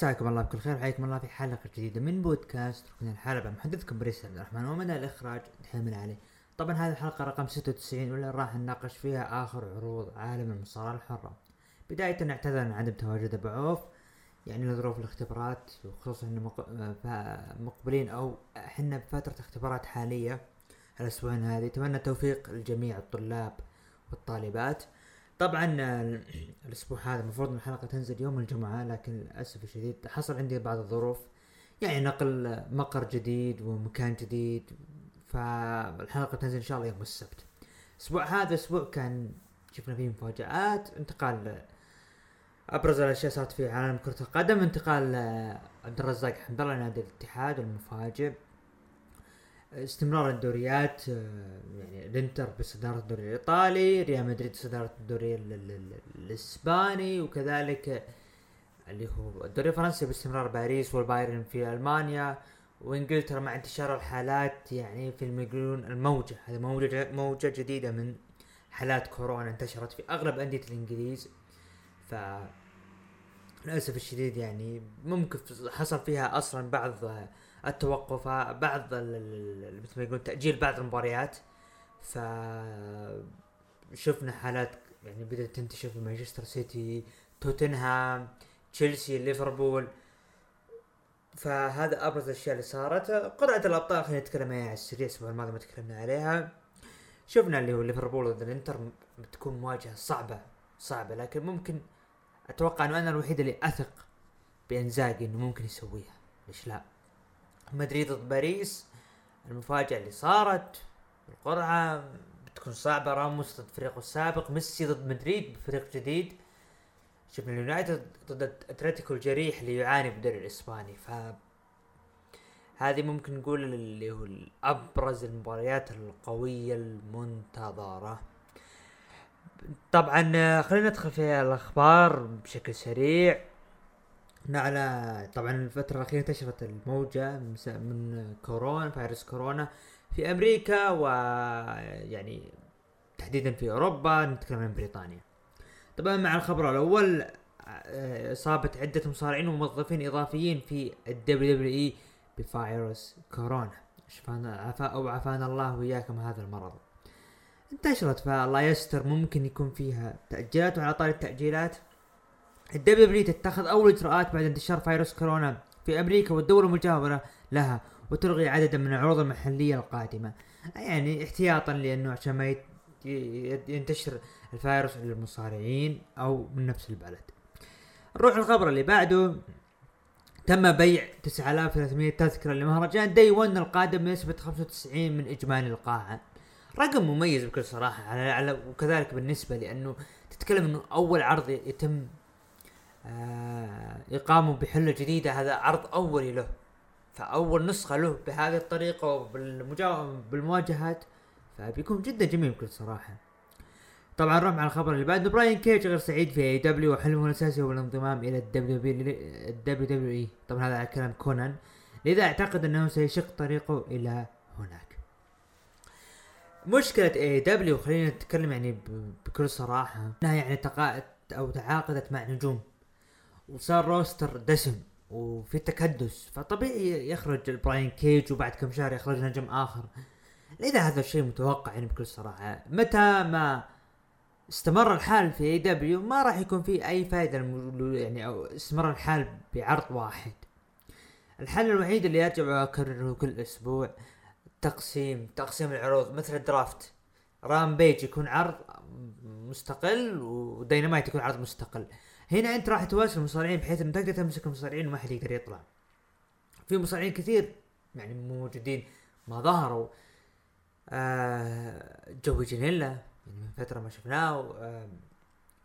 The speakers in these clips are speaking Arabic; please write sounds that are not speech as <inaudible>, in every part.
مساكم الله بكل خير حياكم الله في حلقة جديدة من بودكاست. ركن الحلبة محدثكم بريس عبد الرحمن ومن الإخراج حمل عليه طبعا هذه الحلقة رقم 96 واللي راح نناقش فيها آخر عروض عالم المصارعة الحرة. بداية نعتذر عن عدم تواجد أبو عوف يعني لظروف الاختبارات وخصوصا انه مق- مقبلين أو إحنا بفترة اختبارات حالية الأسبوعين هذه. أتمنى توفيق الجميع الطلاب والطالبات. طبعا آه، الأسبوع هذا المفروض الحلقة تنزل يوم الجمعة لكن للأسف الشديد حصل عندي بعض الظروف. يعني نقل مقر جديد ومكان جديد فالحلقة تنزل إن شاء الله يوم السبت. الأسبوع هذا أسبوع كان شفنا فيه مفاجآت انتقال أبرز الأشياء صارت في عالم كرة القدم انتقال آه، عبد الرزاق حمد الله لنادي الاتحاد المفاجئ استمرار الدوريات آه، يعني الانتر بصدارة الدوري الإيطالي ريال مدريد صدارة الدوري ال- ال- ال- الإسباني وكذلك اللي هو الدوري الفرنسي باستمرار باريس والبايرن في ألمانيا وإنجلترا مع انتشار الحالات يعني في الميقولون الموجة. هذه موجة موجة جديدة من حالات كورونا انتشرت في أغلب أندية الإنجليز. ف للأسف الشديد يعني ممكن حصل فيها أصلا بعض التوقف بعض مثل ما يقول تأجيل بعض المباريات. ف شفنا حالات يعني بدأت تنتشر في مانشستر سيتي توتنهام تشيلسي ليفربول. فهذا أبرز الأشياء اللي صارت. قرعة الأبطال خلينا نتكلم عليها على السريع الأسبوع الماضي ما تكلمنا عليها. شفنا اللي هو ليفربول ضد الإنتر بتكون مواجهة صعبة صعبة. لكن ممكن أتوقع أنه أنا الوحيد اللي أثق بإنزاجي إنه ممكن يسويها. ليش لا؟ مدريد ضد باريس المفاجأة اللي صارت القرعة بتكون صعبة راموس ضد فريقه السابق ميسي ضد مدريد بفريق جديد. شفنا اليونايتد ضد أتلتيكو الجريح اللي يعاني بالدوري الإسباني. ف هذه ممكن نقول اللي هو ابرز المباريات القوية المنتظرة. طبعا خلينا ندخل في الأخبار بشكل سريع. على طبعا الفترة الأخيرة انتشرت الموجة من كورونا فيروس كورونا في أمريكا ويعني تحديدا في أوروبا نتكلم عن بريطانيا. طبعا مع الخبر الأول آه، إصابة عدة مصارعين وموظفين إضافيين في ال WWE بفيروس كورونا. شفانا عفا أو عافانا الله وإياكم هذا المرض. انتشرت فالله يستر ممكن يكون فيها تأجيلات وعلى طاري التأجيلات ال WW تتخذ أول إجراءات بعد انتشار فيروس كورونا في أمريكا والدول المجاورة لها وتلغي عددا من العروض المحلية القادمة. يعني احتياطا لأنه عشان ما ينتشر الفيروس للمصارعين أو من نفس البلد. نروح الخبر اللي بعده. تم بيع 9300 تذكرة لمهرجان Day 1 القادم بنسبة 95 من إجمالي القاعة. رقم مميز بكل صراحة على, على وكذلك بالنسبة لأنه تتكلم أنه أول عرض يتم آه إقامة بحلة جديدة هذا عرض أولي له. فأول نسخة له بهذه الطريقة وبالمجا... بالمواجهات فبيكون جدا جميل بكل صراحة. طبعا نروح مع الخبر اللي بعده براين كيج غير سعيد في AEW وحلمه الأساسي هو الانضمام إلى الدبليو الدبليو دبليو إي. طبعا هذا على كلام كونان لذا أعتقد أنه سيشق طريقه إلى هناك. مشكلة AEW خلينا نتكلم يعني بكل صراحة إنها يعني تقاعدت أو تعاقدت مع نجوم. وصار roster دسم وفي تكدس فطبيعي يخرج براين كيج وبعد كم شهر يخرج نجم آخر. لذا هذا الشيء متوقع يعني بكل صراحة. متى ما استمر الحال في AEW ما راح يكون في أي فائدة الم- يعني أو استمر الحال بعرض واحد. الحل الوحيد اللي ارجع واكرره كل أسبوع تقسيم تقسيم العروض. مثل ال draft. Rampage يكون عرض مستقل ودينامايت يكون عرض مستقل. هنا انت راح توازن المصارعين بحيث انك تقدر تمسك المصارعين وما حد يقدر يطلع. في مصارعين كثير يعني موجودين ما ظهروا. آه جوي جينيلا يعني من فترة ما شفناه آه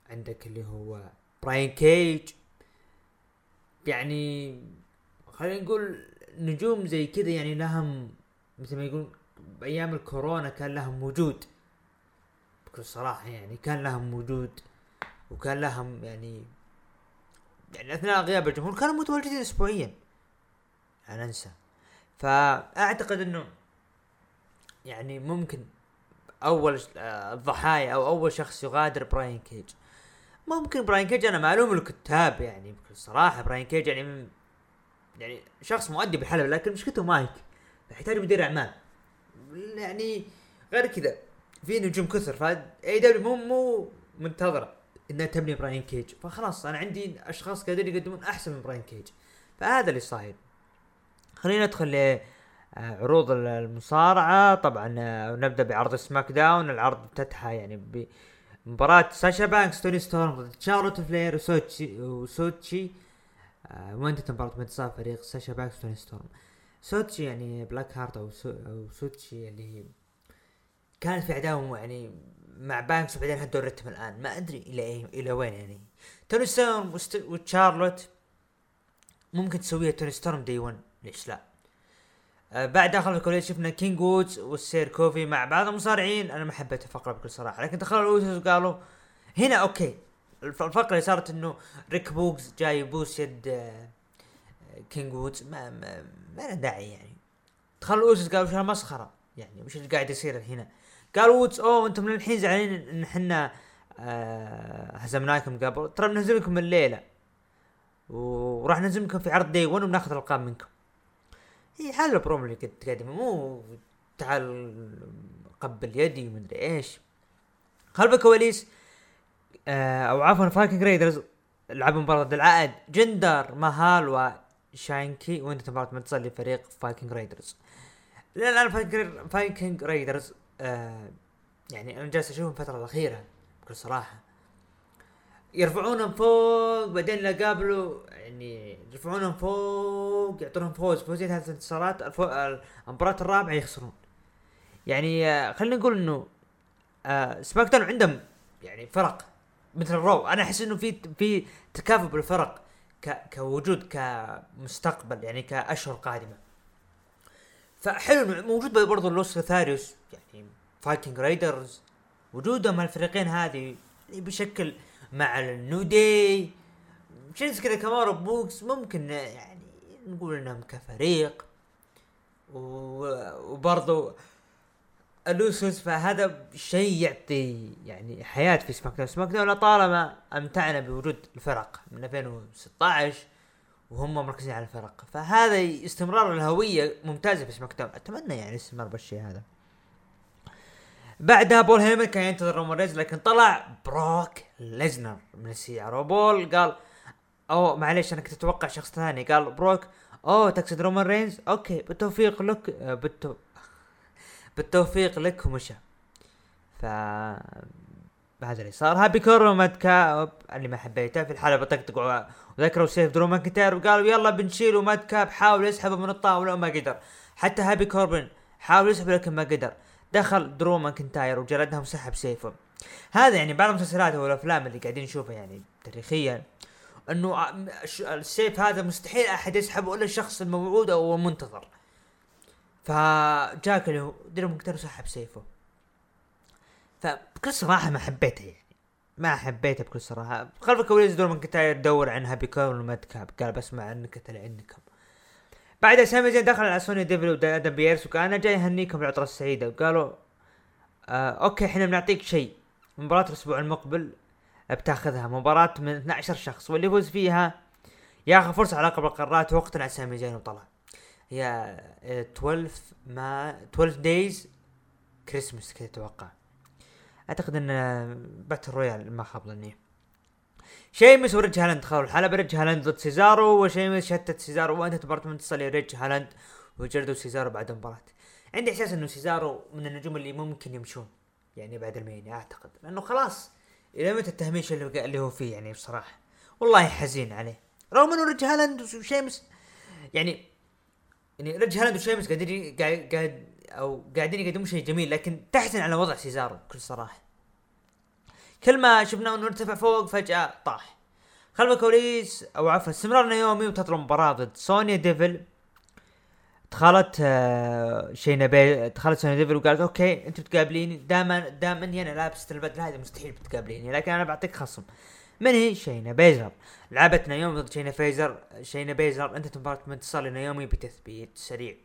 عندك اللي هو براين كيج. يعني خلينا نقول نجوم زي كذا يعني لهم مثل ما يقول بأيام الكورونا كان لهم وجود. بكل صراحة يعني كان لهم وجود وكان لهم يعني يعني أثناء غياب الجمهور كانوا متواجدين اسبوعيا. لا ننسى فأعتقد إنه يعني ممكن أول الضحايا أو أول شخص يغادر براين كيج. ممكن براين كيج أنا معلوم الكتاب يعني بكل صراحة براين كيج يعني من يعني شخص مؤدي بالحلبة لكن مشكلته مايك. يحتاج مدير أعمال. يعني غير كذا في نجوم كثر ف AEW مو منتظرة. إنها تبني براين كيج. فخلاص أنا عندي أشخاص قادرين يقدمون أحسن من براين كيج. فهذا اللي صاير. خلينا ندخل آه، عروض المصارعة. طبعا آه، نبدأ بعرض SmackDown. العرض افتتحها يعني بمباراة ساشا بانكس توني ستورم ضد شارلوت فلير وشوتزي وشوتزي آه وانتهت مباراة بانتصار فريق ساشا بانكس توني ستورم. شوتزي يعني بلاك هارت أو, شوتزي اللي كانت في عداوة يعني مع بانكس وبعدين هدوا الرتم الآن. ما أدري إلى إيه إلى وين يعني. توني ستورم وتشارلوت ممكن تسويها توني ستورم Day 1 ليش لا؟ آه بعد داخل الكواليس شفنا كينج وودز والسير كوفي مع بعض المصارعين. أنا ما حبيت الفقرة بكل صراحة لكن دخلوا الأوسوس وقالوا هنا okay. الفقرة اللي صارت إنه ريك بوغز جاي يبوس يد آه كينج وودز. ما ما, ما له داعي يعني. دخلوا الأوسوس قالوا شو مسخره يعني وش اللي قاعد يصير هنا؟ قال وودز اوه أنتم الحين زعلانين إن إحنا آه هزمناكم قبل. ترى بنهزمكم الليلة. وراح نهزمكم في عرض Day 1 وبناخذ الالقاب منكم. هي حال البرومو اللي كنت تقدمه. مو تعال قبل يدي ومدري إيش. خلف الكواليس آه أو عفوا فايكنج ريدرز لعبوا مباراة ضد جندر مهال وشانكي وانتهت مباراة بانتصار لفريق فايكنج ريدرز الان فايكنج ريدرز آه يعني أنا جالس أشوفهم الفترة الأخيرة بكل صراحة. يرفعونهم فوق بعدين لا قابلوا يعني يرفعونهم فوق يعطونهم فوز. فوزين ثلاث انتصارات المباراة الرابعة يخسرون. يعني آه، خلينا نقول إنه آه سماك داون عندهم يعني فرق. مثل الرو أنا أحس إنه في في تكافؤ بالفرق كوجود كمستقبل يعني كأشهر قادمة. فحلو موجود برضو اللوس لوثاريوس يعني فايكنج رايدرز. وجودهم هالفريقين هذه بشكل مع النيو داي كذا ناكامورا بوغز ممكن يعني نقول إنهم كفريق. وبرضو الأوسوس فهذا شيء يعطي يعني حياة في سماك داون سماك داون طالما أمتعنا بوجود الفرق من 2016 وهم مركزين على الفرق. فهذا استمرار الهوية ممتازة في داون أتمنى يعني استمرار بالشيء هذا. بعدها بول هيمن كان ينتظر رومان رينز لكن طلع بروك ليزنر من السيارة. وبول قال اوه معليش أنا كنت أتوقع شخص ثاني. قال بروك اوه تقصد رومان رينز؟ okay بالتوفيق لك بالتو... بالتوفيق لك ومشى. ف هذا اللي صار. هابي كوربن وماد كاب اللي ما حبيته في الحلبة طقطق وذكروا سيف درو ماكنتاير وقالوا يلا بنشيل وماد كاب حاول يسحبه من الطاولة وما قدر. حتى هابي كوربن حاول يسحبه لكن ما قدر. دخل درو ماكنتاير وجلدهم سحب سيفه. هذا يعني بعض المسلسلات والافلام اللي قاعدين نشوفها يعني تاريخيا إنه السيف هذا مستحيل أحد يسحبه إلا الشخص الموعود أو المنتظر فجاك اللي هو درو ماكنتاير وسحب سيفه. فبكل صراحة ما حبيته يعني. ما حبيته بكل صراحة. خلف الكواليس درو ماكنتاير دور عن هابي كوربن وماد كاب قال بسمع النكت اللي عندكم بعد سامي زين دخل على سونيا ديفل وأدم بيرس وقال أنا جاي أهنيكم بالعطلة السعيدة. وقالوا آه okay إحنا بنعطيك شيء. مباراة الأسبوع المقبل بتاخذها. مباراة من 12 شخص. واللي يفوز فيها ياخذ فرصة على لقب القارات. واقتنع سامي زين وطلع. هي 12 ما 12 days Christmas كذا أتوقع. أعتقد إن battle royal ما خاب ظني. شيمس وريج هالاند دخلوا الحلبة ريج هالاند ضد سيزارو وشيمس شتت سيزارو. وانتهت مباراة بانتصار لريج هالاند وجردوا سيزارو بعد المباراة. عندي إحساس إنه سيزارو من النجوم اللي ممكن يمشون يعني بعد المينيا أعتقد. لأنه خلاص إلى متى التهميش اللي, اللي هو فيه يعني بصراحة؟ والله حزين عليه. رغم إنه ريج هالاند وشيمس يعني يعني ريج هالاند وشيمس قاعدين قاعد أو قاعدين يقدمون شيء جميل لكن تحزن على وضع سيزارو بكل صراحة. كل ما شفناه إنه ارتفع فوق فجأة طاح. خلف الكواليس أو عفوا استمرار نايومي وتطلب مباراة ضد سونيا ديفل. دخلت آه، شينا بيزلر دخلت سونيا ديفل وقالت okay انت بتقابليني دائما دام اني أنا لابس البدله هذه مستحيل بتقابليني لكن أنا بعطيك خصم. من هي شينا بيزلر. لعبت نايومي ضد شينا بيزلر شينا بيزلر انتهت مباراة انتصار لنايومي بتثبيت سريع.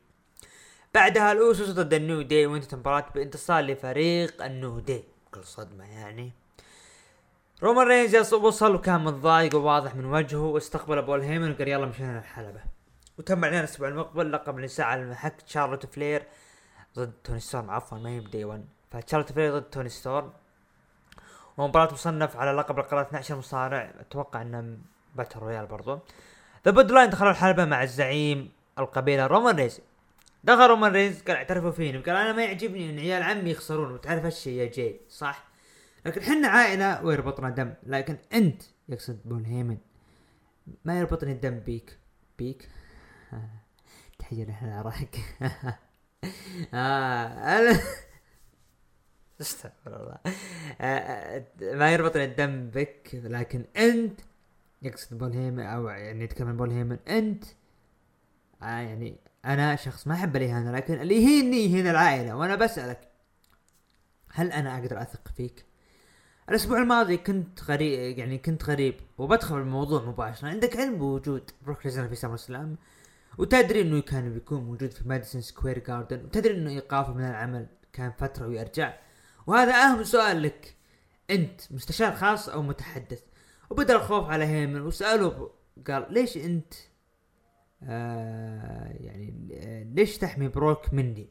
بعدها الأوسوس ضد النيو دي وانتهت مباراة بانتصار لفريق النيو دي. بكل صدمة يعني. رومان رينز وصل وكان متضايق وواضح من وجهه واستقبل بول هيمن وقال يلا مشينا الحلبة وتم اعلان الأسبوع المقبل لقب النساء على المحك شارلوت فلير ضد توني ستورم. عفوا ما هي ب Day 1 فشارلوت فلير ضد توني ستورم. ومباراة مصنف على لقب القارات 12 مصارع. أتوقع إنه battle royal برضو. ذا بلود لاين دخلوا الحلبة مع الزعيم القبيلة رومان رينز دخل رومان رينز قال اعترفوا فيني قال أنا ما يعجبني إن عيال عمي يخسرون وتعرف هالشيء يا جاي صح؟ لكن حنا عائلة ويربطنا دم؟ لكن أنت يقصد بول هيمن. ما يربطني الدم بيك. بيك؟ <laughs> تحية عراك <laughs> آه استغفر الله. آه، آه، ما يربطني الدم بك لكن أنت يقصد بول هيمن أو يعني يتكلم بول هيمن أنت آه يعني أنا شخص ما أحب الإهانة لكن اللي يهيني يهين العائلة وأنا بسألك هل أنا أقدر أثق فيك؟ الأسبوع الماضي كنت غريب يعني كنت غريب وبدخل الموضوع مباشرة. عندك علم بوجود بروك ليزنر في سامر سلام وتدري إنه كان بيكون موجود في ماديسون سكوير جاردن وتدري إنه إيقافه من العمل كان فترة ويرجع. وهذا أهم سؤال لك. أنت مستشار خاص أو متحدث؟ وبدا الخوف على هيمن وسأله قال ليش أنت؟ آه يعني آه، ليش تحمي بروك مني؟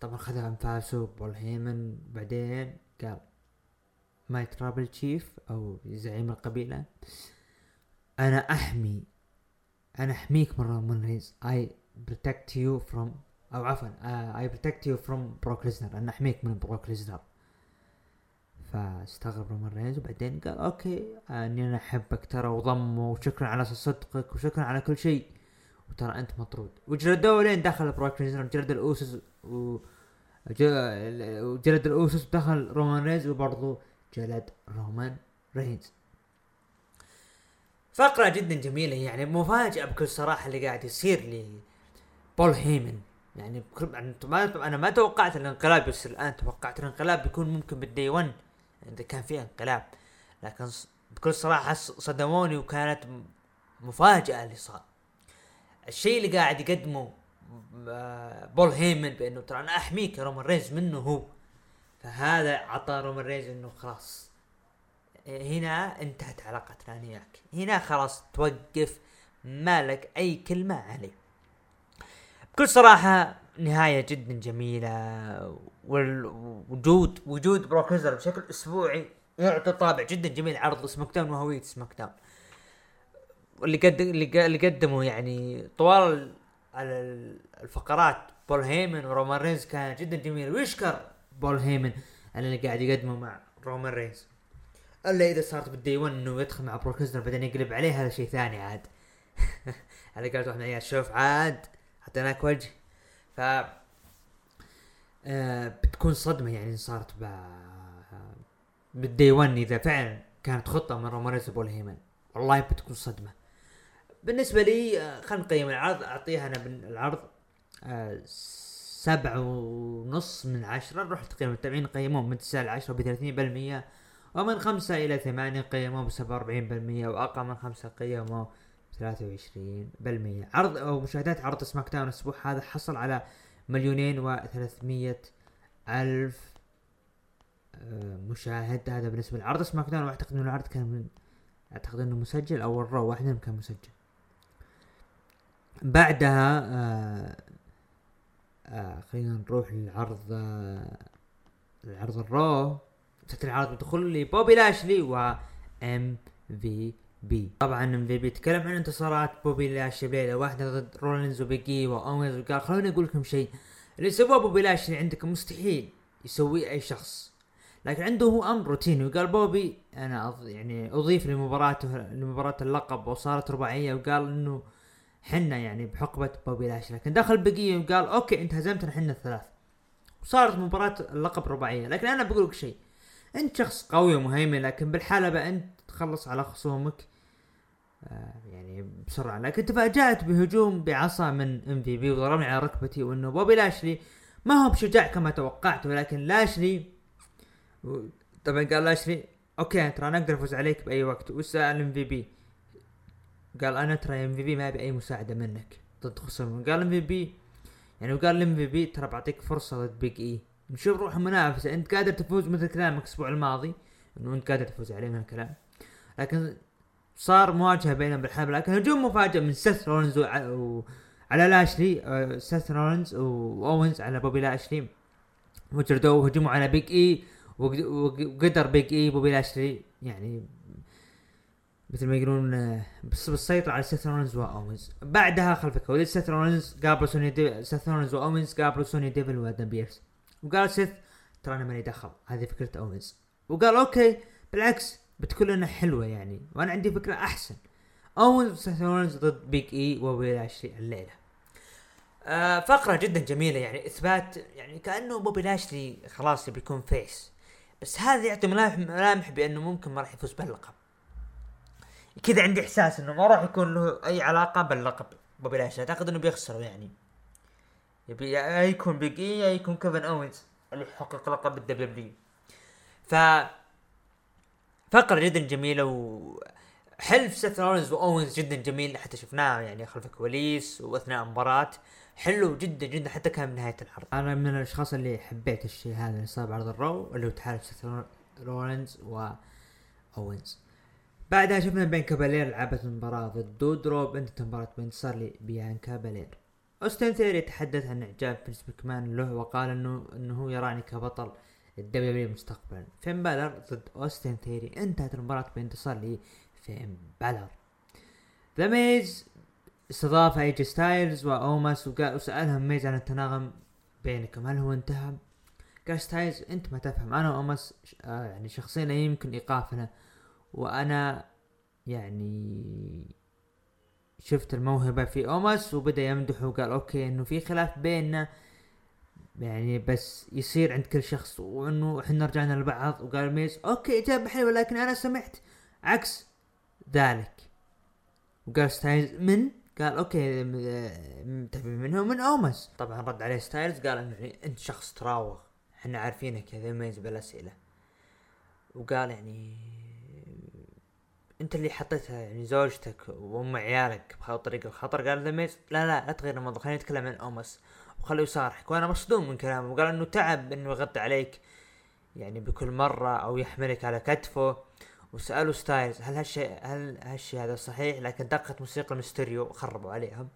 طبعا خذها انفاسه بول هيمن. بعدين قال my tribal chief أو زعيم القبيلة أنا أحمي أنا أحميك من رومان رينز I protect you from أو عفوا I protect you from بروك ليسنر أنا أحميك من بروك ليسنر فاستغرب رومان رينز وبعدين قال okay أني أنا أحبك ترى وضمه وشكرا على صدقك وشكرا على كل شيء. وترى أنت مطرود. وجلدوه لين دخل بروك ليسنر جلد الاوسوس و الاوسوس ودخل رومان رينز وبرضه جلد رومان رينز. فقرة جدا جميلة يعني مفاجأة بكل صراحة اللي قاعد يصير لي بول هيمن. يعني بكل أنا ما توقعت الانقلاب يصير. الآن توقعت الانقلاب بيكون ممكن بال Day 1 إذا كان في انقلاب. لكن بكل صراحة ص- صدموني وكانت م- مفاجأة اللي صار. الشيء اللي قاعد يقدمه آه، بول هيمن بأنه ترى أنا أحميك يا رومان رينز منه هو. فهذا عطى رومان رينز إنه خلاص. هنا انتهت علاقتنا أنا وياك. هنا خلاص توقف. ما لك أي كلمة عليه بكل صراحة نهاية جدا جميلة والوجود وجود بروك بشكل أسبوعي يعطي طابع جدا جميل عرض SmackDown وهوية SmackDown واللي قد اللي ق- اللي قدموا يعني طوال ال- على ال- الفقرات بول هيمن ورومان رينز كان جدا جميل ويشكر بول هيمن على اللي قاعد يقدمه مع رومان رينز. إلا إذا صارت بال Day 1 إنه يدخل مع بروك بعدين يقلب عليه هذا شيء ثاني عاد. هذا قالت واحد من شوف عاد. عطيناك وجه. ف آه بتكون صدمة يعني صارت ب بال Day 1 إذا فعلا كانت خطة من رومان رينز وبول هيمن والله بتكون صدمة. بالنسبة لي آه، خلينا نقيم العرض. أعطيها أنا العرض. آه سبعة ونص من عشرة. نروح تقييم المتابعين قيموه من تسعة لعشرة بثلاثين بالمية. ومن خمسة إلى ثمانية قيموه بسبعة وأربعين بالمية. وأقل من خمسة قيموه ثلاثة وعشرين بالمية. عرض أو مشاهدات عرض SmackDown الأسبوع هذا حصل على مليونين وثلاثمية ألف آه، مشاهد. هذا بالنسبة لعرض SmackDown. وأعتقد أنه العرض كان من أعتقد أنه مسجل أو ال Raw واحد منهم كان مسجل. بعدها آه آه خلينا نروح للعرض آه العرض ال Raw. افتتح العرض بدخول لي بوبي لاشلي و ام في بي. طبعا ام في بي تكلم عن انتصارات بوبي لاشلي بليلة. واحدة ضد رولينز وبيج اي واوينز وقال خلوني أقول لكم شيء. اللي سواه بوبي لاشلي عندكم مستحيل يسويه أي شخص. لكن عنده هو أمر روتيني وقال بوبي أنا. يعني أضيف لمباراته لمباراة اللقب وصارت رباعية. وقال إنه حنا يعني بحقبة بوبي لاشلي لكن دخل بقية وقال okay انت هزمتنا حنا الثلاث. وصارت مباراة اللقب رباعية. لكن أنا بقول لك شيء. أنت شخص قوي ومهيمن لكن بالحلبة أنت تخلص على خصومك. آه يعني بسرعة. لكن تفاجأت بهجوم بعصا من ام في بي وضربني على ركبتي وإنه بوبي لاشلي. ما هو بشجاع كما توقعت ولكن لاشلي طبعا قال لاشلي okay ترى أنا أقدر أفوز عليك بأي وقت. وسال ام في بي قال أنا ترى ام في بي ما ابي أي مساعدة منك ضد خصومي قال ام في بي يعني وقال ام في بي ترى بعطيك فرصة ضد بيج اي نشوف روح المنافسة. أنت قادر تفوز مثل كلامك الأسبوع الماضي؟ إنه أنت قادر تفوز عليه من الكلام لكن صار مواجهه بينهم بالحلبة لكن هجوم مفاجئ من سيث رولنز. على لاشلي آه، سيث رولنز واوينز على بوبي لاشلي. وجلدوه وهجموا على بيج إي وق- وق- وقدر بيج إي بوبي لاشلي يعني مثل ما يقولون آه، بس بالسيطرة على سيث رولنز وأوينز. بعدها خلف الكواليس سيث رولنز قابلوا سوني دي... سيث رولنز وأوينز قابلوا سونيا ديفيل وادم بيرس وقال سيث ترى أنا ماني دخل. هذه فكرة أوينز. وقال okay. بالعكس بتكون لنا حلوة يعني. وأنا عندي فكرة أحسن. وسيث رولنز ضد بيج اي وبوبي لاشلي الليلة. آه فقرة جدا جميلة يعني. إثبات يعني كأنه بوبي لاشلي خلاص يبي يكون face بس هذا يعطي ملامح ملامح بأنه ممكن ما راح يفوز باللقب. كذا عندي إحساس إنه ما راح يكون له أي علاقة باللقب بوبي لاشلي. أعتقد إنه بيخسروا يعني. يبي يا يكون بيج اي يا يكون كيفن اوينز اللي يحقق لقب ال WWE فقرة جدا جميلة و تحالف سيث رولينز وأوينز جدا جميل حتى شفناه يعني خلف الكواليس وأثناء المباراة حلو جدا جدا حتى كان بنهاية العرض. أنا من الأشخاص اللي حبيت الشيء هذا اللي صار بعرض ال Raw اللي هو تحالف سيث رولينز واوينز بعدها شفنا بيانكا بلير لعبت مباراة ضد دودروب انتهت مباراة بانتصار لبيانكا بلير أوستن ثيري تحدث عن إعجاب فينس مكمان له وقال انه إنه هو يراني كبطل. ال WWE مستقبلا. فين بالر ضد أوستن ثيري انتهت المباراة بانتصار لفين بالر. ذا ميز استضاف اي جي ستايلز واوماس وقال وسألهم ميز عن التناغم بينكم. هل هو انتهى؟ قال ستايلز أنت ما تفهم. أنا واوماس آه يعني شخصيا يمكن إيقافنا. وأنا يعني شفت الموهبة في أوماس وبدأ يمدح وقال okay إنه في خلاف بيننا. يعني بس يصير عند كل شخص وإنه إحنا رجعنا لبعض وقال ميز okay إجابة حلوة لكن أنا سمعت. عكس ذلك. وقال ستايلز من؟ قال okay تبي منهم من أومس. طبعا رد عليه ستايلز قال أنت شخص تراوغ إحنا عارفينك كذا ميز بالاسئله وقال يعني أنت اللي حطيتها يعني زوجتك وأم عيالك بطريق الخطر قال ذا ميز لا لا لا تغير الموضوع خلينا نتكلم عن أومس. وخليه يصارحك. وأنا مصدوم من كلامه. وقال إنه تعب إنه يغطي عليك. يعني بكل مرة أو يحملك على كتفه. وسألوا ستايلز هل هالشيء هل هالشيء هذا صحيح؟ لكن دقت موسيقى الميستيريو وخربوا عليهم.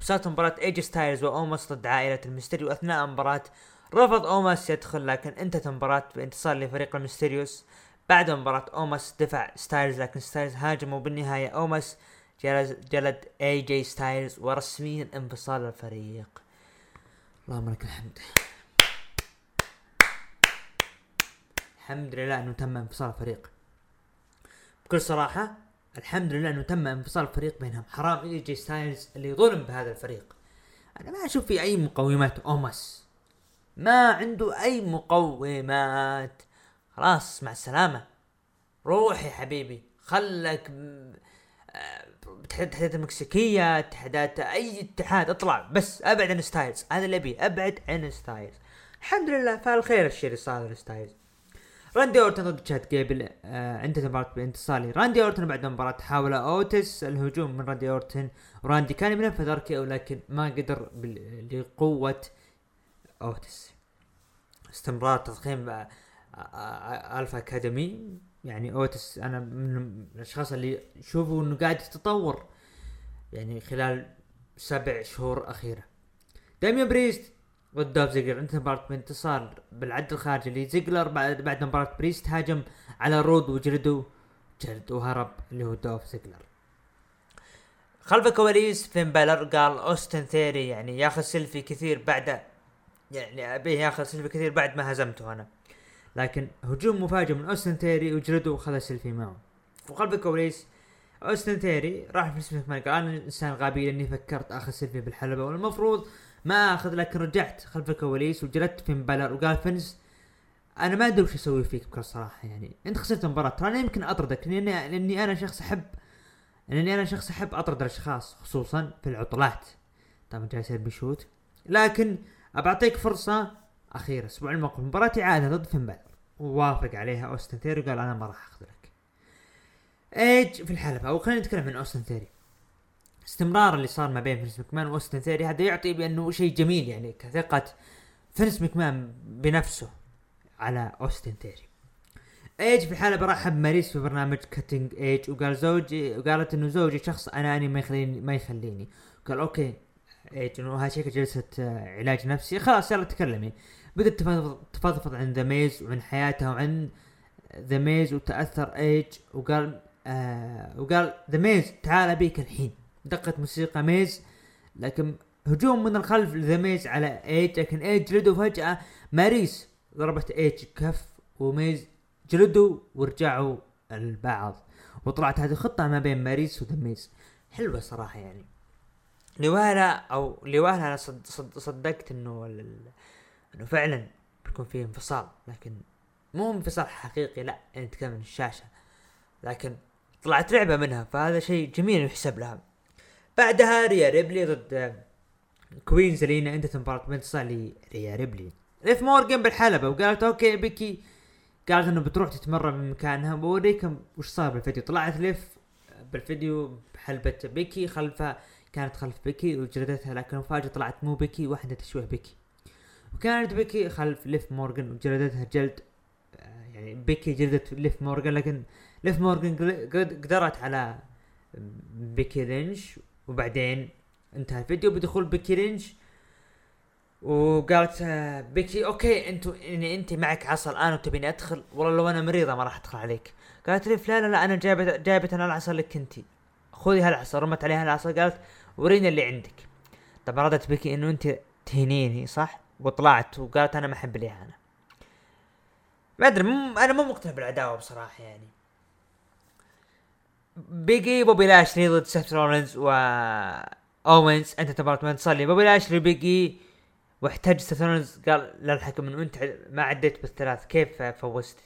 وصارت مباراة ايجي ستايلز واوماس ضد عائلة الميستيريو أثناء المباراة رفض اوماس يدخل لكن انتهت المباراة بانتصار لفريق الميستيريوس بعد مباراة اوماس دفع ستايلز لكن ستايلز هاجم وبالنهاية اوماس جلد, جلد اي جي ستايلز ورسميا انفصال الفريق. اللهم لك الحمد. الحمد لله أنه تم انفصال الفريق. بكل صراحة الحمد لله أنه تم انفصال الفريق بينهم. حرام اي جي ستايلز اللي ظلم بهذا الفريق. أنا ما أشوف في أي مقومات أوماس. ما عنده أي مقومات. خلاص مع السلامة. روح يا حبيبي. خلك آه، اتحادات المكسيكية اتحادات اي اتحاد اطلع بس ابعد عن ستايلز هذا اللي ابي ابعد عن ستايلز الحمد لله فالخير الشيء اللي صار لستايلز راندي اورتن ضد تشاد جيبل آه انتهت المباراة بانتصار لراندي اورتن بعد المباراة حاول اوتس الهجوم من راندي اورتن وراندي كان بينفذ RKO ولكن ما قدر لقوة اوتس استمرار تضخيم آه، آه، آه، Alpha Academy يعني اوتس أنا من الأشخاص اللي يشوفوا إنه قاعد يتطور يعني خلال سبع شهور أخيرة. داميان بريست ضد دوف زيجلر. انتهت مباراة بانتصار بالعد الخارجي لزيجلر بعد بعد مباراة بريست هاجم على رود وجلده جلد وهرب اللي هو دوف زيجلر. خلف الكواليس فين بالر قال أوستن ثيري يعني ياخذ سيلفي كثير بعد يعني أبيه ياخذ سيلفي كثير بعد ما هزمته أنا. لكن هجوم مفاجئ من أوستن ثيري وجلده وخذ سيلفي معه. وخلف الكواليس أوستن ثيري راح في اسمه قال أنا إنسان غبي لاني فكرت آخذ سيلفي بالحلبة والمفروض ما آخذ لكن رجعت خلف الكواليس وجلدت فين بالر وقال فينس أنا ما أدري وش أسوي فيك بكل صراحة يعني. أنت خسرت المباراة. ترى أنا يمكن أطردك لأني لأني أنا شخص أحب. لأني أنا شخص أحب أطرد الأشخاص خصوصا في العطلات. طبعا جاي يصير بشوت. لكن أبعطيك فرصة أخيرة. أسبوع المقبل مباراة اعاده ضد فين بالر ووافق عليها أوستن ثيري وقال أنا ما راح أخذ لك. إيج في الحلبة أو خلينا نتكلم عن أوستن ثيري استمرار اللي صار ما بين فينس مكمان وأوستن ثيري هذا يعطي بأنه شيء جميل يعني كثقة فينس مكمان بنفسه على أوستن ثيري إيج في الحلبة رحب ماريس في برنامج Cutting Edge وقال زوجي وقالت إنه زوجي شخص أناني ما يخليني ما يخليني. قال okay إيج انه هاي شكل جلسة آه، علاج نفسي. خلاص يلا تكلمي. بدأت تفضفض- تفضفض عن ذا ميز وعن حياتها وعن ذا ميز وتأثر إيج وقال آه وقال ذا ميز تعال ابيك الحين. دقت موسيقى ميز لكن هجوم من الخلف لذا ميز على إيج لكن إيج جلده فجأة. ماريس ضربت إيج كف وميز جلدوا ورجعوا البعض. وطلعت هذه خطة ما بين ماريس ميز حلوة صراحة يعني. لوهلة أو لوهلة أنا صد صد صدقت إنه إنه فعلا بيكون فيه انفصال لكن مو انفصال حقيقي لا يعني نتكلم عن الشاشة. لكن طلعت لعبة منها فهذا شيء جميل يحسب لها. بعدها ريا ريبلي ضد آه، Queen زلينا انتهت مباراة بانتصار لريا ريبلي. ليف مورجان بالحلبة وقالت okay بيكي. قالت إنه بتروح تتمرن من مكانها. بوريكم وش صار بالفيديو. طلعت ليف بالفيديو بحلبة بيكي خلفها كانت خلف بيكي وجلدتها لكن فجأة طلعت مو بيكي واحدة تشبه بيكي. وكانت بيكي خلف ليف مورجان وجلدتها جلد آه، يعني بيكي جلدت ليف مورجان لكن ليف مورجان قدرت على بيكي لينش وبعدين انتهى الفيديو بدخول بيكي لينش وقالت آه، بيكي okay انتو اني أنت معك عصا الآن وتبيني أدخل. والله لو أنا مريضة ما راح أدخل عليك. قالت ليف لا لا لا أنا جايبه جايبة أنا العصا لك أنت. خذي هالعصا. رمت عليها العصا قالت وريني اللي عندك. طبعا ردت بيكي إنه أنت تهينيني صح؟ وطلعت وقالت أنا ما أحب الاهانه ما أدري مو أنا مو مقتنع بالعداوة بصراحة يعني. بيجي بوبي لاشلي ضد سيث رولينز و اوينز انتهت مباراة بانتصار بوبي لاشلي بيجي واحتج سيث رولينز قال للحكم إنه أنت ما عديت بالثلاث كيف فوزت؟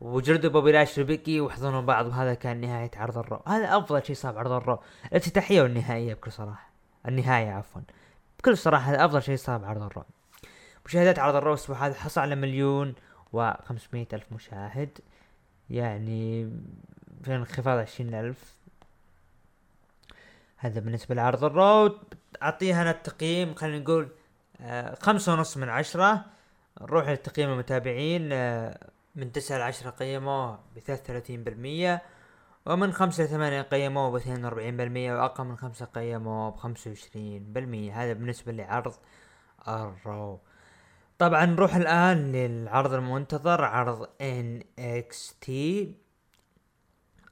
وجلدوا بوبي لاشلي وبيجي وحضنوا بعض وهذا كان نهاية عرض ال Raw هذا أفضل شيء صار بعرض ال Raw الإفتتاحية والنهائية بكل صراحة. النهاية عفوا. بكل صراحة هذا أفضل شيء صار بعرض ال Raw. مشاهدات عرض ال Raw الأسبوع هذا حصل على مليون وخمسمية ألف مشاهد. يعني في انخفاض عشرين ألف. هذا بالنسبة لعرض الرو أعطيها أنا التقييم خلينا نقول آه خمسة ونص من عشرة. نروح لتقييم المتابعين آه من تسعة لعشرة قيموه بثلاثة وثلاثين بالمية. ومن خمسة لثمانية قيموه باثنين وأربعين بالمية. وأقل من خمسة قيموه بخمسة وعشرين بالمية. هذا بالنسبة لعرض الرو طبعا نروح الآن للعرض المنتظر عرض NXT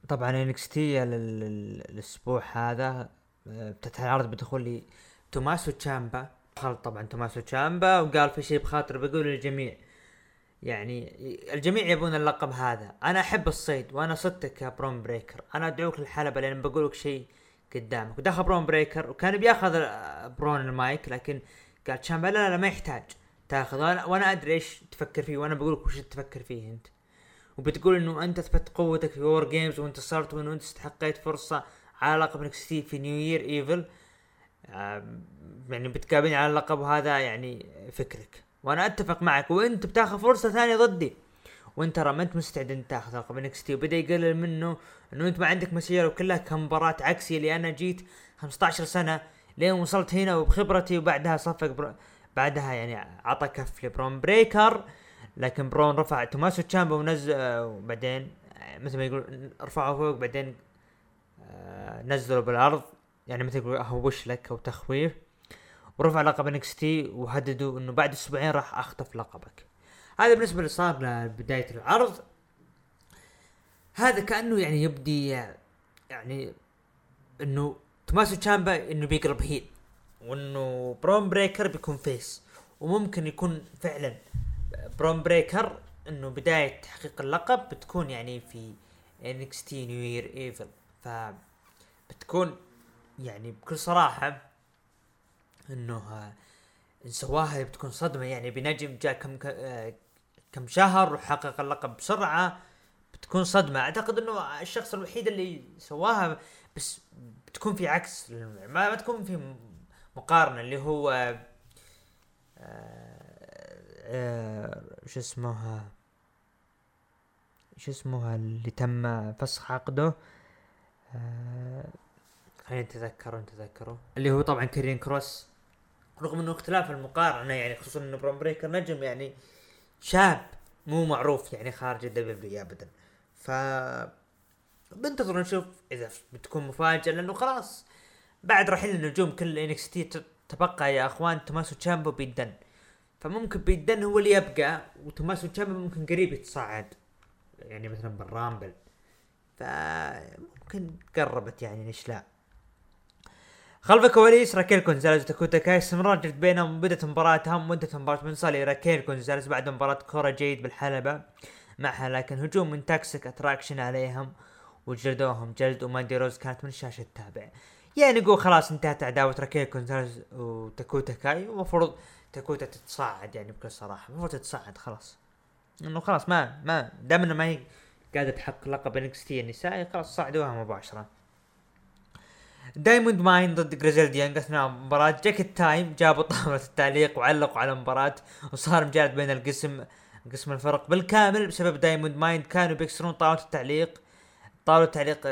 طبعا NXT الأسبوع هذا آه، افتتح العرض بدخول توماسو تشامبا. دخل طبعا توماسو تشامبا وقال في شيء بخاطر بقول للجميع يعني الجميع يبون اللقب هذا. أنا أحب الصيد وأنا صدتك يا برون بريكر. أنا أدعوك للحلبة لأن بقول لك شيء قدامك. ودخل برون بريكر وكان بياخذ برون المايك لكن قال تشامبا لا لا ما يحتاج. تاخذ. وأنا, وأنا أدري إيش تفكر فيه وأنا بقول لك وش تفكر فيه أنت. وبتقول إنه أنت اثبت قوتك في WarGames وانتصرت وإنه أنت استحقيت فرصة على لقب NXT في New Year's Evil يعني بتقابلني على اللقب هذا يعني فكرك. وأنا أتفق معك وأنت بتاخذ فرصة ثانية ضدي. وأنت ترى ما أنت مستعد انت تاخذ لقب NXT وبدأ يقلل منه إنه أنت ما عندك مسيرة وكلها كمباراه عكسي اللي أنا جيت 15 سنة لين وصلت هنا وبخبرتي وبعدها صفق برو بعدها يعني عطى كف لبرون بريكر لكن برون رفع توماسو تشامبا ونزل وبعدين مثل ما يقول رفعه فوق بعدين آه، نزله بالأرض. يعني مثل يقول اهوش لك أو تخويف؟ ورفع لقب NXT وهددوا إنه بعد أسبوعين راح أخطف لقبك. هذا بالنسبة اللي صار لبداية العرض. هذا كأنه يعني يبدي يعني إنه توماسو تشامبا إنه بيقلب heel. وإنه برون بريكر بيكون face وممكن يكون فعلا برون بريكر إنه بداية تحقيق اللقب بتكون يعني في NXT New Year's Evil ف بتكون يعني بكل صراحة إنه ان سواها بتكون صدمة. يعني بنجم جاء كم كم شهر وحقق اللقب بسرعة بتكون صدمة. أعتقد إنه الشخص الوحيد اللي سواها بس بتكون في عكس. ما, ما تكون في م- مقارنة اللي هو آه، آه، شو اسمه شو اسمه اللي تم فسخ عقده؟ آه، خلينا نتذكره نتذكره. اللي هو طبعا كارين كروس. رغم إنه اختلاف المقارنة يعني خصوصا إنه برون بريكر نجم يعني شاب مو معروف يعني خارج الدبليو ابدا. ف بنتظر نشوف إذا بتكون مفاجأة لأنه خلاص بعد رحيل النجوم كل انكس تي تبقى يا أخوان توماسو تشامبو بيدن. فممكن بيدن هو اللي يبقى وتوماسو تشامبو ممكن قريب يتصاعد. يعني مثلا بالرامبل فممكن قربت يعني ليش لا. خلف الكواليس راكيل كونزاليز وتاكوتا كاي استمرار جد بينهم بدت مباراتهم مدة مباراة من صالي راكيل كونزاليز بعد مباراة كورة جيد بالحلبة معها لكن هجوم من Toxic Attraction عليهم وجلدوهم جلد وماندي روز كانت من الشاشة التابع يعني نقول خلاص انتهت عداوة راكيل كونزاليز وداكوتا كاي ومفروض داكوتا تتصاعد يعني بكل صراحة المفروض تتصاعد خلاص. إنه خلاص ما ما دام إنه ما هي قاعدة تحقق لقب NXT النسائي خلاص صعدوها مباشرة. Diamond Mine ضد Grizzled Young أثناء المباراة Jacket Time جابوا طاولة التعليق وعلقوا على المباراة وصار مجالد بين القسم قسم الفرق. بالكامل بسبب Diamond Mine كانوا بيكسرون طاولة التعليق طاولة تعليق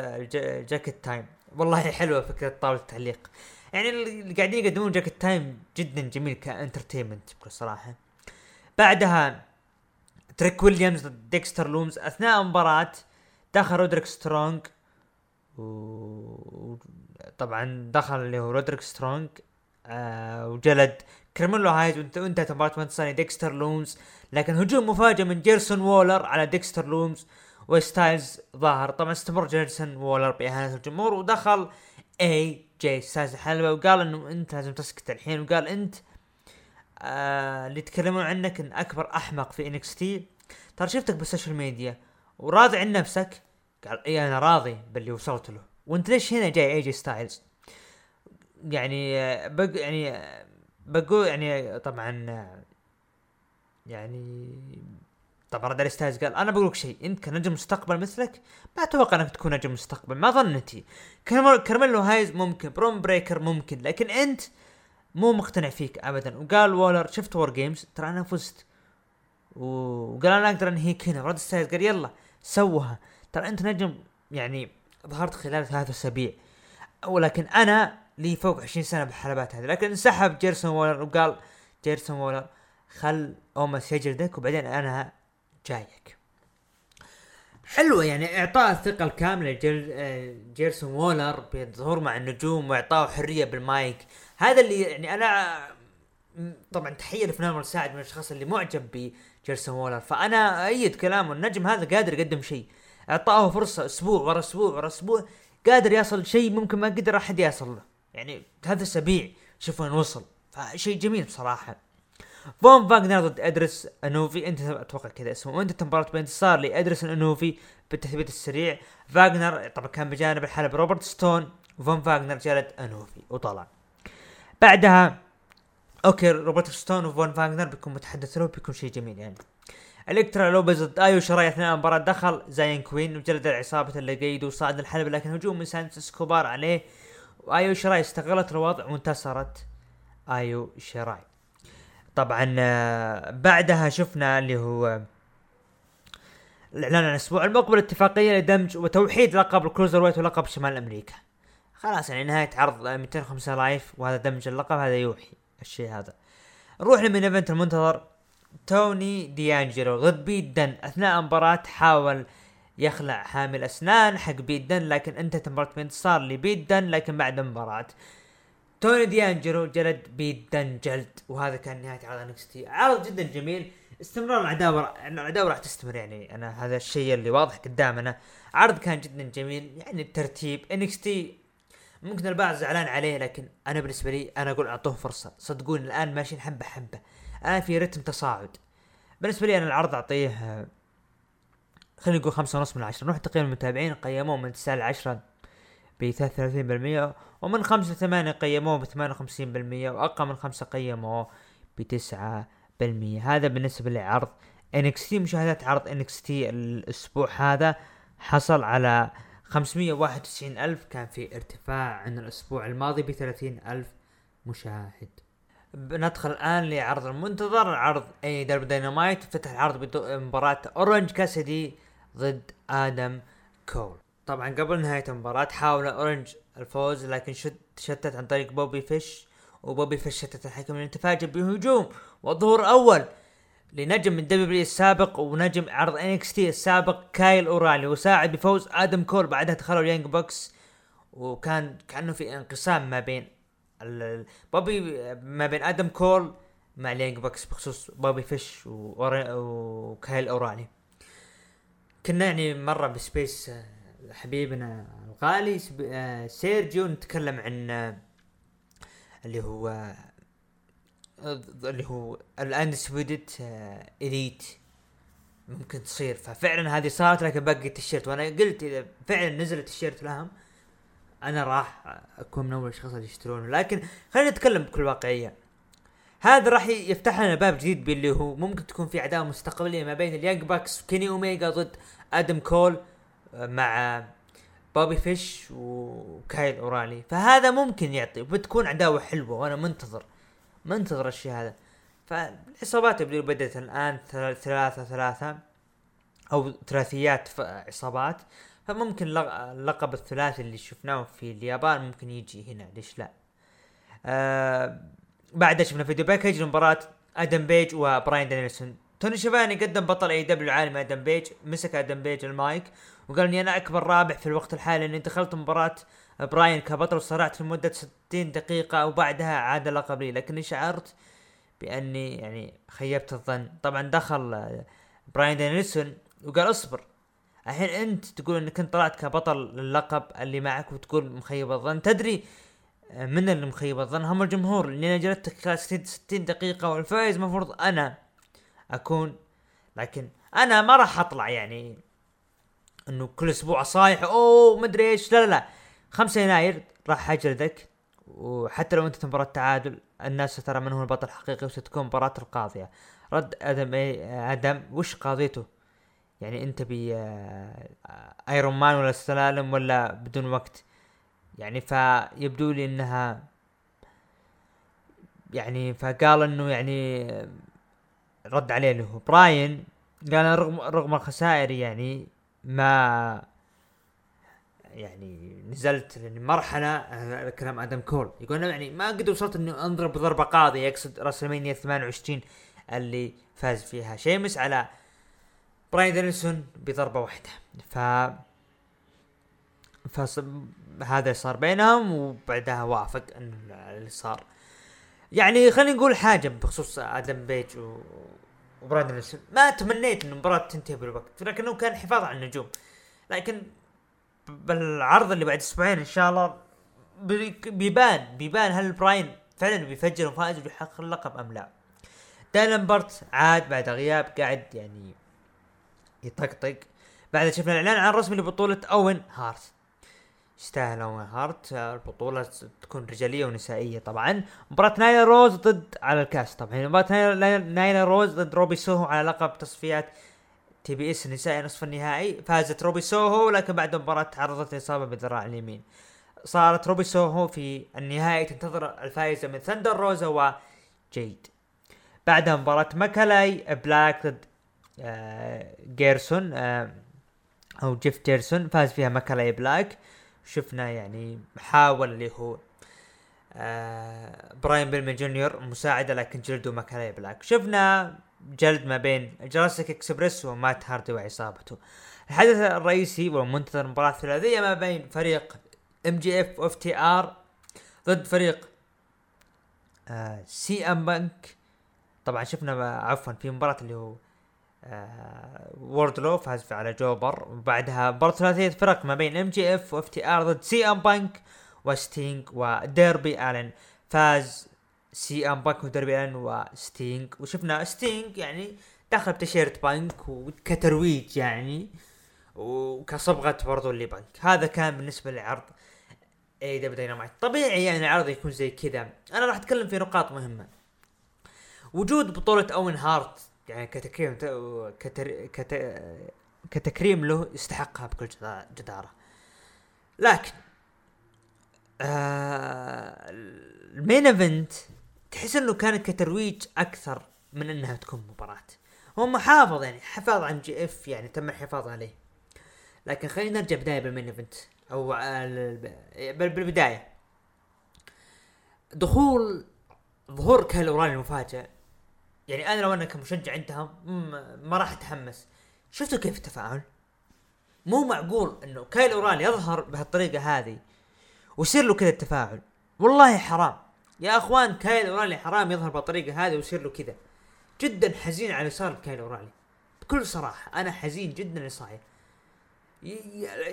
Jacket Time. والله حلوة فكرة طاولة التعليق. يعني اللي قاعدين يقدمون Jacket Time جدا جميل ك entertainment بكل صراحة بعدها تريك ويليامز ضد ديكستر لومز أثناء المباراة دخل رودريك سترونج. و طبعا دخل اللي هو رودريك سترونج. آه وجلد كارميلو هايز وانت انتهت مباراة مانشستر ديكستر لومز. لكن هجوم مفاجئ من جريسون وولر على ديكستر لومز. وستايلز ظاهر. طبعا استمر جريسون وولر بإهانة الجمهور ودخل اي جي ستايلز الحلبة وقال إنه أنت لازم تسكت الحين وقال أنت آه اللي يتكلمون عنك إن أكبر أحمق في NXT. ترى شفتك بال social media وراضي عن نفسك؟ قال إي أنا راضي باللي وصلت له. وأنت ليش هنا جاي اي جي ستايلز؟ يعني بق يعني بقول يعني طبعا يعني طبعا رد ستايلز قال أنا بقول لك شيء أنت كنجم مستقبل مثلك؟ ما أتوقع أنك تكون نجم مستقبل ما ظنتي. كارميلو هايز ممكن برون بريكر ممكن لكن أنت مو مقتنع فيك ابدا. وقال وولر شفت WarGames ترى أنا فزت. وقال أنا أقدر انهيك هنا رد ستايلز قال يلا سوها. ترى أنت نجم يعني ظهرت خلال ثلاث أسابيع. ولكن أنا لي فوق 20 سنة بالحلبات هذه. لكن انسحب جريسون وولر وقال جريسون وولر خل أوموس يجلدك وبعدين أنا جايك. حلوة يعني اعطاء الثقة الكاملة جريسون وولر بالظهور مع النجوم واعطائه حرية بالمايك. هذا اللي يعني أنا طبعا تحية لفنان مساعد من الأشخاص اللي معجب بجريسون وولر. فأنا أيد كلامه النجم هذا قادر يقدم شيء. إعطاه فرصة أسبوع ورا أسبوع ورا أسبوع قادر يصل شيء ممكن ما قدر أحد يصل له. يعني ثلاث اسابيع شوف وين وصل. فشيء جميل بصراحة. فون فاغنر ضد إدريس إنوفي. أنت أتوقع كذا اسمه. وأنت مباراة بانتصار لإدريس إنوفي بالتثبيت السريع. فاغنر طبعا كان بجانب الحلبة روبرت ستون. وفون فاغنر جلد إنوفي وطلع. بعدها okay روبرت ستون وفون فاغنر بيكون متحدث له بيكون شيء جميل يعني. الكترا لوبيز ضد آيو شراي أثناء المباراة دخل. زايون كوين وجلد العصابة ليقادو وصعد الحلبة لكن هجوم من سانتوس اسكوبار عليه. وآيو شراي استغلت الوضع وانتصرت آيو شراي طبعا آه، بعدها شفنا اللي هو الإعلان عن الأسبوع المقبل اتفاقية لدمج وتوحيد لقب ال Cruiserweight ولقب شمال أمريكا. خلاص يعني نهاية عرض 205 Live وهذا دمج اللقب هذا يوحي الشيء هذا. نروح ل main event المنتظر. توني ديانجلو ضد بيت دن أثناء المباراة حاول يخلع حامل أسنان حق بيت دن لكن أنتهت المباراة بانتصار لبيت دن لكن بعد المباراة توني ديانجلو جلد بيت دن جلد وهذا كان نهاية عرض NXT عرض جدا جميل. استمرار العداوة العداوة راح تستمر يعني. أنا هذا الشيء اللي واضح قدامنا عرض كان جدا جميل. يعني الترتيب NXT ممكن البعض زعلان عليه لكن أنا بالنسبة لي أنا أقول أعطوه فرصة. صدقوني الآن ماشيين حبة حبة. الآن في رتم تصاعد. بالنسبة لي أنا العرض أعطيه خلينا نقول خمسة ونص من عشرة. نروح تقييم المتابعين. قيموه من تسعة لعشرة ب 33% ومن خمسة لثمانية قيموه ب 58% وأقل من خمسة قيموه ب 9% هذا بالنسبة لعرض NXT مشاهدات عرض NXT الأسبوع هذا حصل على 591 ألف. كان في ارتفاع عن الأسبوع الماضي ب 30 ألف مشاهد. ندخل الآن لعرض المنتظر عرض AEW Dynamite افتتح العرض بمباراة اورنج كاسيدي ضد آدم كول. طبعا قبل نهاية المباراة حاول أورنج الفوز لكن شتت عن طريق بوبي فيش وبوبي فيش شتت الحكم لأن تفاجئ بهجوم. والظهور الأول لنجم من WWE السابق ونجم عرض NXT السابق كايل أورايلي وساعد بفوز آدم كول بعدها دخلوا ال Young Bucks وكان كأنه في انقسام ما بين بوبي ما بين آدم كول مع ال Young Bucks بخصوص بوبي فيش وكايل أورايلي. كنا يعني مرة ب space حبيبنا الغالي آه، سيرجيو نتكلم عن آه، اللي هو اللي هو ال Undisputed Elite ممكن تصير. ففعلا هذه صارت لكن بقي التيشيرت وأنا قلت إذا فعلا نزل التيشيرت لهم أنا راح أكون من أول الأشخاص اللي يشترونه. لكن خلينا نتكلم بكل واقعية. هذا راح يفتح لنا باب جديد باللي هو ممكن تكون في عداوه مستقبلية ما بين ال Young Bucks وكيني اوميجا ضد آدم كول. مع بوبي فيش وكايل اورايلي فهذا ممكن يعطي بتكون عداوة حلوة وأنا منتظر منتظر الشيء هذا. فالعصابات بدأت الآن ثلاثة ثلاثة أو ثلاثيات عصابات. فممكن اللقب الثلاثي اللي شفناه في اليابان ممكن يجي هنا ليش لا؟ آه بعدها شفنا video package لمباراة آدم بيج وبراين دانيلسون. توني شيفاني قدم بطل AEW العالمي آدم بيج مسك آدم بيج المايك وقال إني أنا أكبر رابح في الوقت الحالي إني دخلت مباراة براين كبطل وصارعت لمدة 60 دقيقة وبعدها عاد اللقب لي لكني شعرت بأني يعني خيبت الظن. طبعا دخل براين دانيلسون وقال اصبر. الحين أنت تقول إنك أنت طلعت كبطل اللقب اللي معك وتقول مخيب الظن. تدري من اللي مخيب الظن؟ هم الجمهور. لاني أنا جلدتك 60 دقيقة والفائز المفروض أنا أكون. لكن أنا ما راح أطلع يعني. إنه كل أسبوع صايح. أوه مدري إيش. لا لا لا. 5 يناير راح اجلدك وحتى لو أنت مباراة تعادل الناس سترى من هو البطل الحقيقي وستكون مباراة القاضية. رد أدم إيه أدم وش قاضيته؟ يعني أنت ب Iron Man ولا السلالم ولا بدون وقت. يعني فيبدو لي إنها يعني فقال إنه يعني رد عليه هو. براين قال رغم رغم الخسائر يعني ما يعني نزلت لمرحلة كلام آدم كول. يقول يعني ما قد وصلت اني أنضرب ضربة قاضية يقصد WrestleMania 28 اللي فاز فيها. شيمس على براين دانيلسون بضربة واحدة. ف هذا صار بينهم وبعدها وافق انه اللي صار. يعني خلينا نقول حاجة بخصوص آدم بيج و... وبراين ما تمنيت إن المباراة تنتهي بالوقت لكنه كان حفاظ على النجوم. لكن بالعرض اللي بعد أسبوعين إن شاء الله بيبان بيبان هل براين فعلا بيفجر وفائز وبيحقق اللقب أم لا. دان لامبرت عاد بعد غياب قاعد يعني يطقطق. بعد شفنا الإعلان عن رسمي لبطولة أوين هارت. يستاهل اوين هارت البطولة تكون رجالية ونسائية طبعا. مباراة نايلا روز ضد على الكاس. طبعا مباراة نايلا روز ضد روبي سوهو على لقب تصفيات TBS النسائي نصف النهائي. فازت روبي سوهو لكن بعد المباراة تعرضت لإصابة بالذراع اليمين. صارت روبي سوهو في النهائي تنتظر الفائزة من ثندر روزا وجيد بعدها مباراة مالاكاي بلاك ضد آه جاريسون آه أو جريف جاريسون فاز فيها مالاكاي بلاك. شفنا يعني حاول اللي هو آه براين بيلمان جونيور مساعدة لكن جلده مالاكاي بلاك شفنا جلد ما بين Jurassic Express ومات هاردي وعصابته. الحدث الرئيسي والمنتظر مباراة ثلاثية ما بين فريق ام جي اف واف تي ار ضد فريق سي ام بانك طبعا شفنا عفوا في مباراة اللي هو آه ووردلو فاز على جوبر وبعدها مباراة ثلاثية فرق ما بين MJF و FTR ضد سي ام بانك وستينج وديربي الن فاز سي ام بانك وديربي الن وستينج وشفنا ستينج يعني دخل بتيشيرت بانك وكترويج يعني وكصبغة برضو اللي بانك هذا كان بالنسبة لعرض AEW داينامايت طبيعي يعني العرض يكون زي كذا. أنا راح أتكلم في نقاط مهمة. وجود بطولة اوين هارت يعني كتكريم كتر... كت... كتكريم له يستحقها بكل جدارة. لكن آه ال main event تحس إنه كانت كترويج أكثر من إنها تكون مباراة. هو محافظ يعني حفاظ عن جي إف يعني تم الحفاظ عليه. لكن خلينا نرجع بداية بال main event أو بالبداية. دخول ظهور كايل اورالي المفاجئ يعني أنا لو أنا كمشجع عندهم ما راح أتحمس. شفتوا كيف التفاعل؟ مو معقول إنه كايل اورالي يظهر بهالطريقة هذه ويصير له كذا التفاعل. والله حرام. يا أخوان كايل اورالي حرام يظهر بالطريقة هذه ويصير له كذا. جدا حزين على صار لكايل اورالي بكل صراحة أنا حزين جدا اللي صاير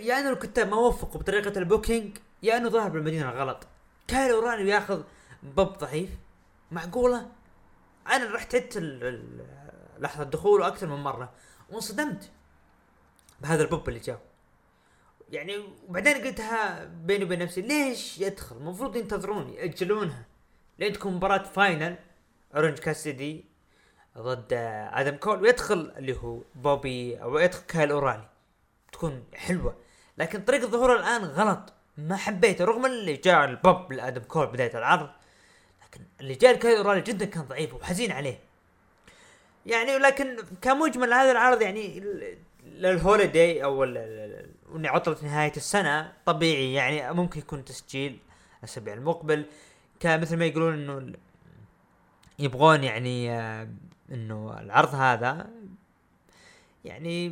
يا أنه الكتاب ما وفقوا بطريقة ال booking يا أنه ظهر بالمدينة غلط كايل اورالي بياخذ بب ضعيف معقولة؟ أنا رحت عدت لحظة دخوله أكثر من مرة وانصدمت بهذا البوب اللي جاء. يعني وبعدين قلتها بيني وبين نفسي ليش يدخل؟ المفروض ينتظرون يأجلونها. لين تكون مباراة final أورنج كاسيدي ضد آدم كول ويدخل اللي هو بوبي أو يدخل كايل أورالي. تكون حلوة. لكن طريقة ظهوره الآن غلط. ما حبيته رغم اللي جاء البوب لآدم كول بداية العرض. اللي جاء لكايل اورالي جدا كان ضعيف وحزين عليه. يعني لكن كمجمل هذا العرض يعني لل holiday أو عطلة نهاية السنة طبيعي يعني ممكن يكون تسجيل الأسبوع المقبل. كمثل ما يقولون إنه يبغون يعني آه، إنه العرض هذا يعني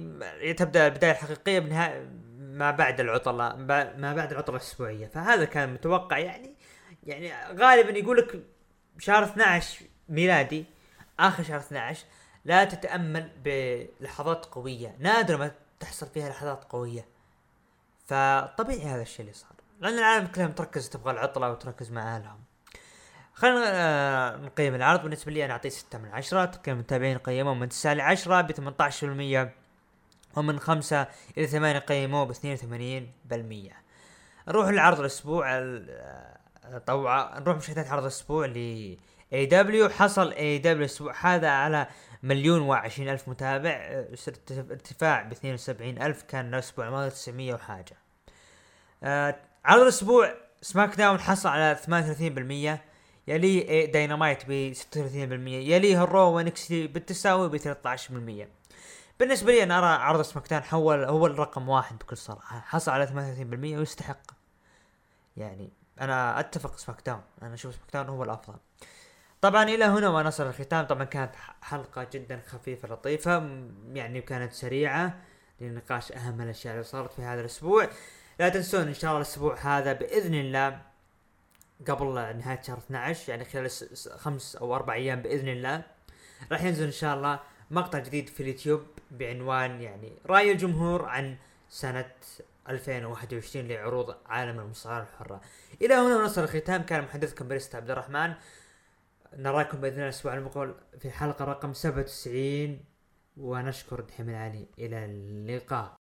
تبدأ البداية الحقيقية بنهاية ما بعد العطلة ما بعد العطلة الأسبوعية. فهذا كان متوقع يعني يعني غالبا يقول لك شهر 12 ميلادي آخر شهر 12 لا تتأمل بلحظات قوية نادر ما تحصل فيها لحظات قوية. فطبيعي هذا الشيء اللي صار لأن العالم كلها تركز تبغى العطلة وتركز مع أهلهم. خلينا آه، نقيم العرض بالنسبة لي أنا أعطيه 6 من 10 تقييم المتابعين قيموه من 9 ل 10 ب 18% ومن 5 إلى 8 قيموه ب 82% نروح لعرض الأسبوع طبعا نروح مشاهدات عرض الأسبوع ل اي دبليو حصل اي دبليو الأسبوع هذا على مليون وعشرين ألف متابع. ارتف- ارتفاع ب 72 ألف. كان الأسبوع الماضي 900 وحاجة. آه عرض الأسبوع سماك داون حصل على 38% يليه داينامايت ب 36% يليه الرو و NXT بالتساوي ب 13% بالنسبة لي أنا أرى عرض سماك داون حول هو الرقم واحد بكل صراحة. حصل على 38% ويستحق. يعني أنا أتفق سماك داون أنا أشوف سماك داون هو الأفضل. طبعا إلى هنا ونصل الختام. طبعا كانت حلقة جدا خفيفة لطيفة يعني كانت سريعة لنقاش أهم الأشياء اللي صارت في هذا الأسبوع. لا تنسون إن شاء الله الأسبوع هذا بإذن الله قبل نهاية شهر 12 يعني خلال خمس أو أربع أيام بإذن الله راح ينزل إن شاء الله مقطع جديد في اليوتيوب بعنوان يعني رأي الجمهور عن سنة 2021 لعروض عالم المصارعة الحرة. إلى هنا ونصل الختام كان محدثكم بريست عبد الرحمن. نراكم بإذن الله الأسبوع المقبل في حلقة رقم 97 ونشكر دحيم العلي إلى اللقاء.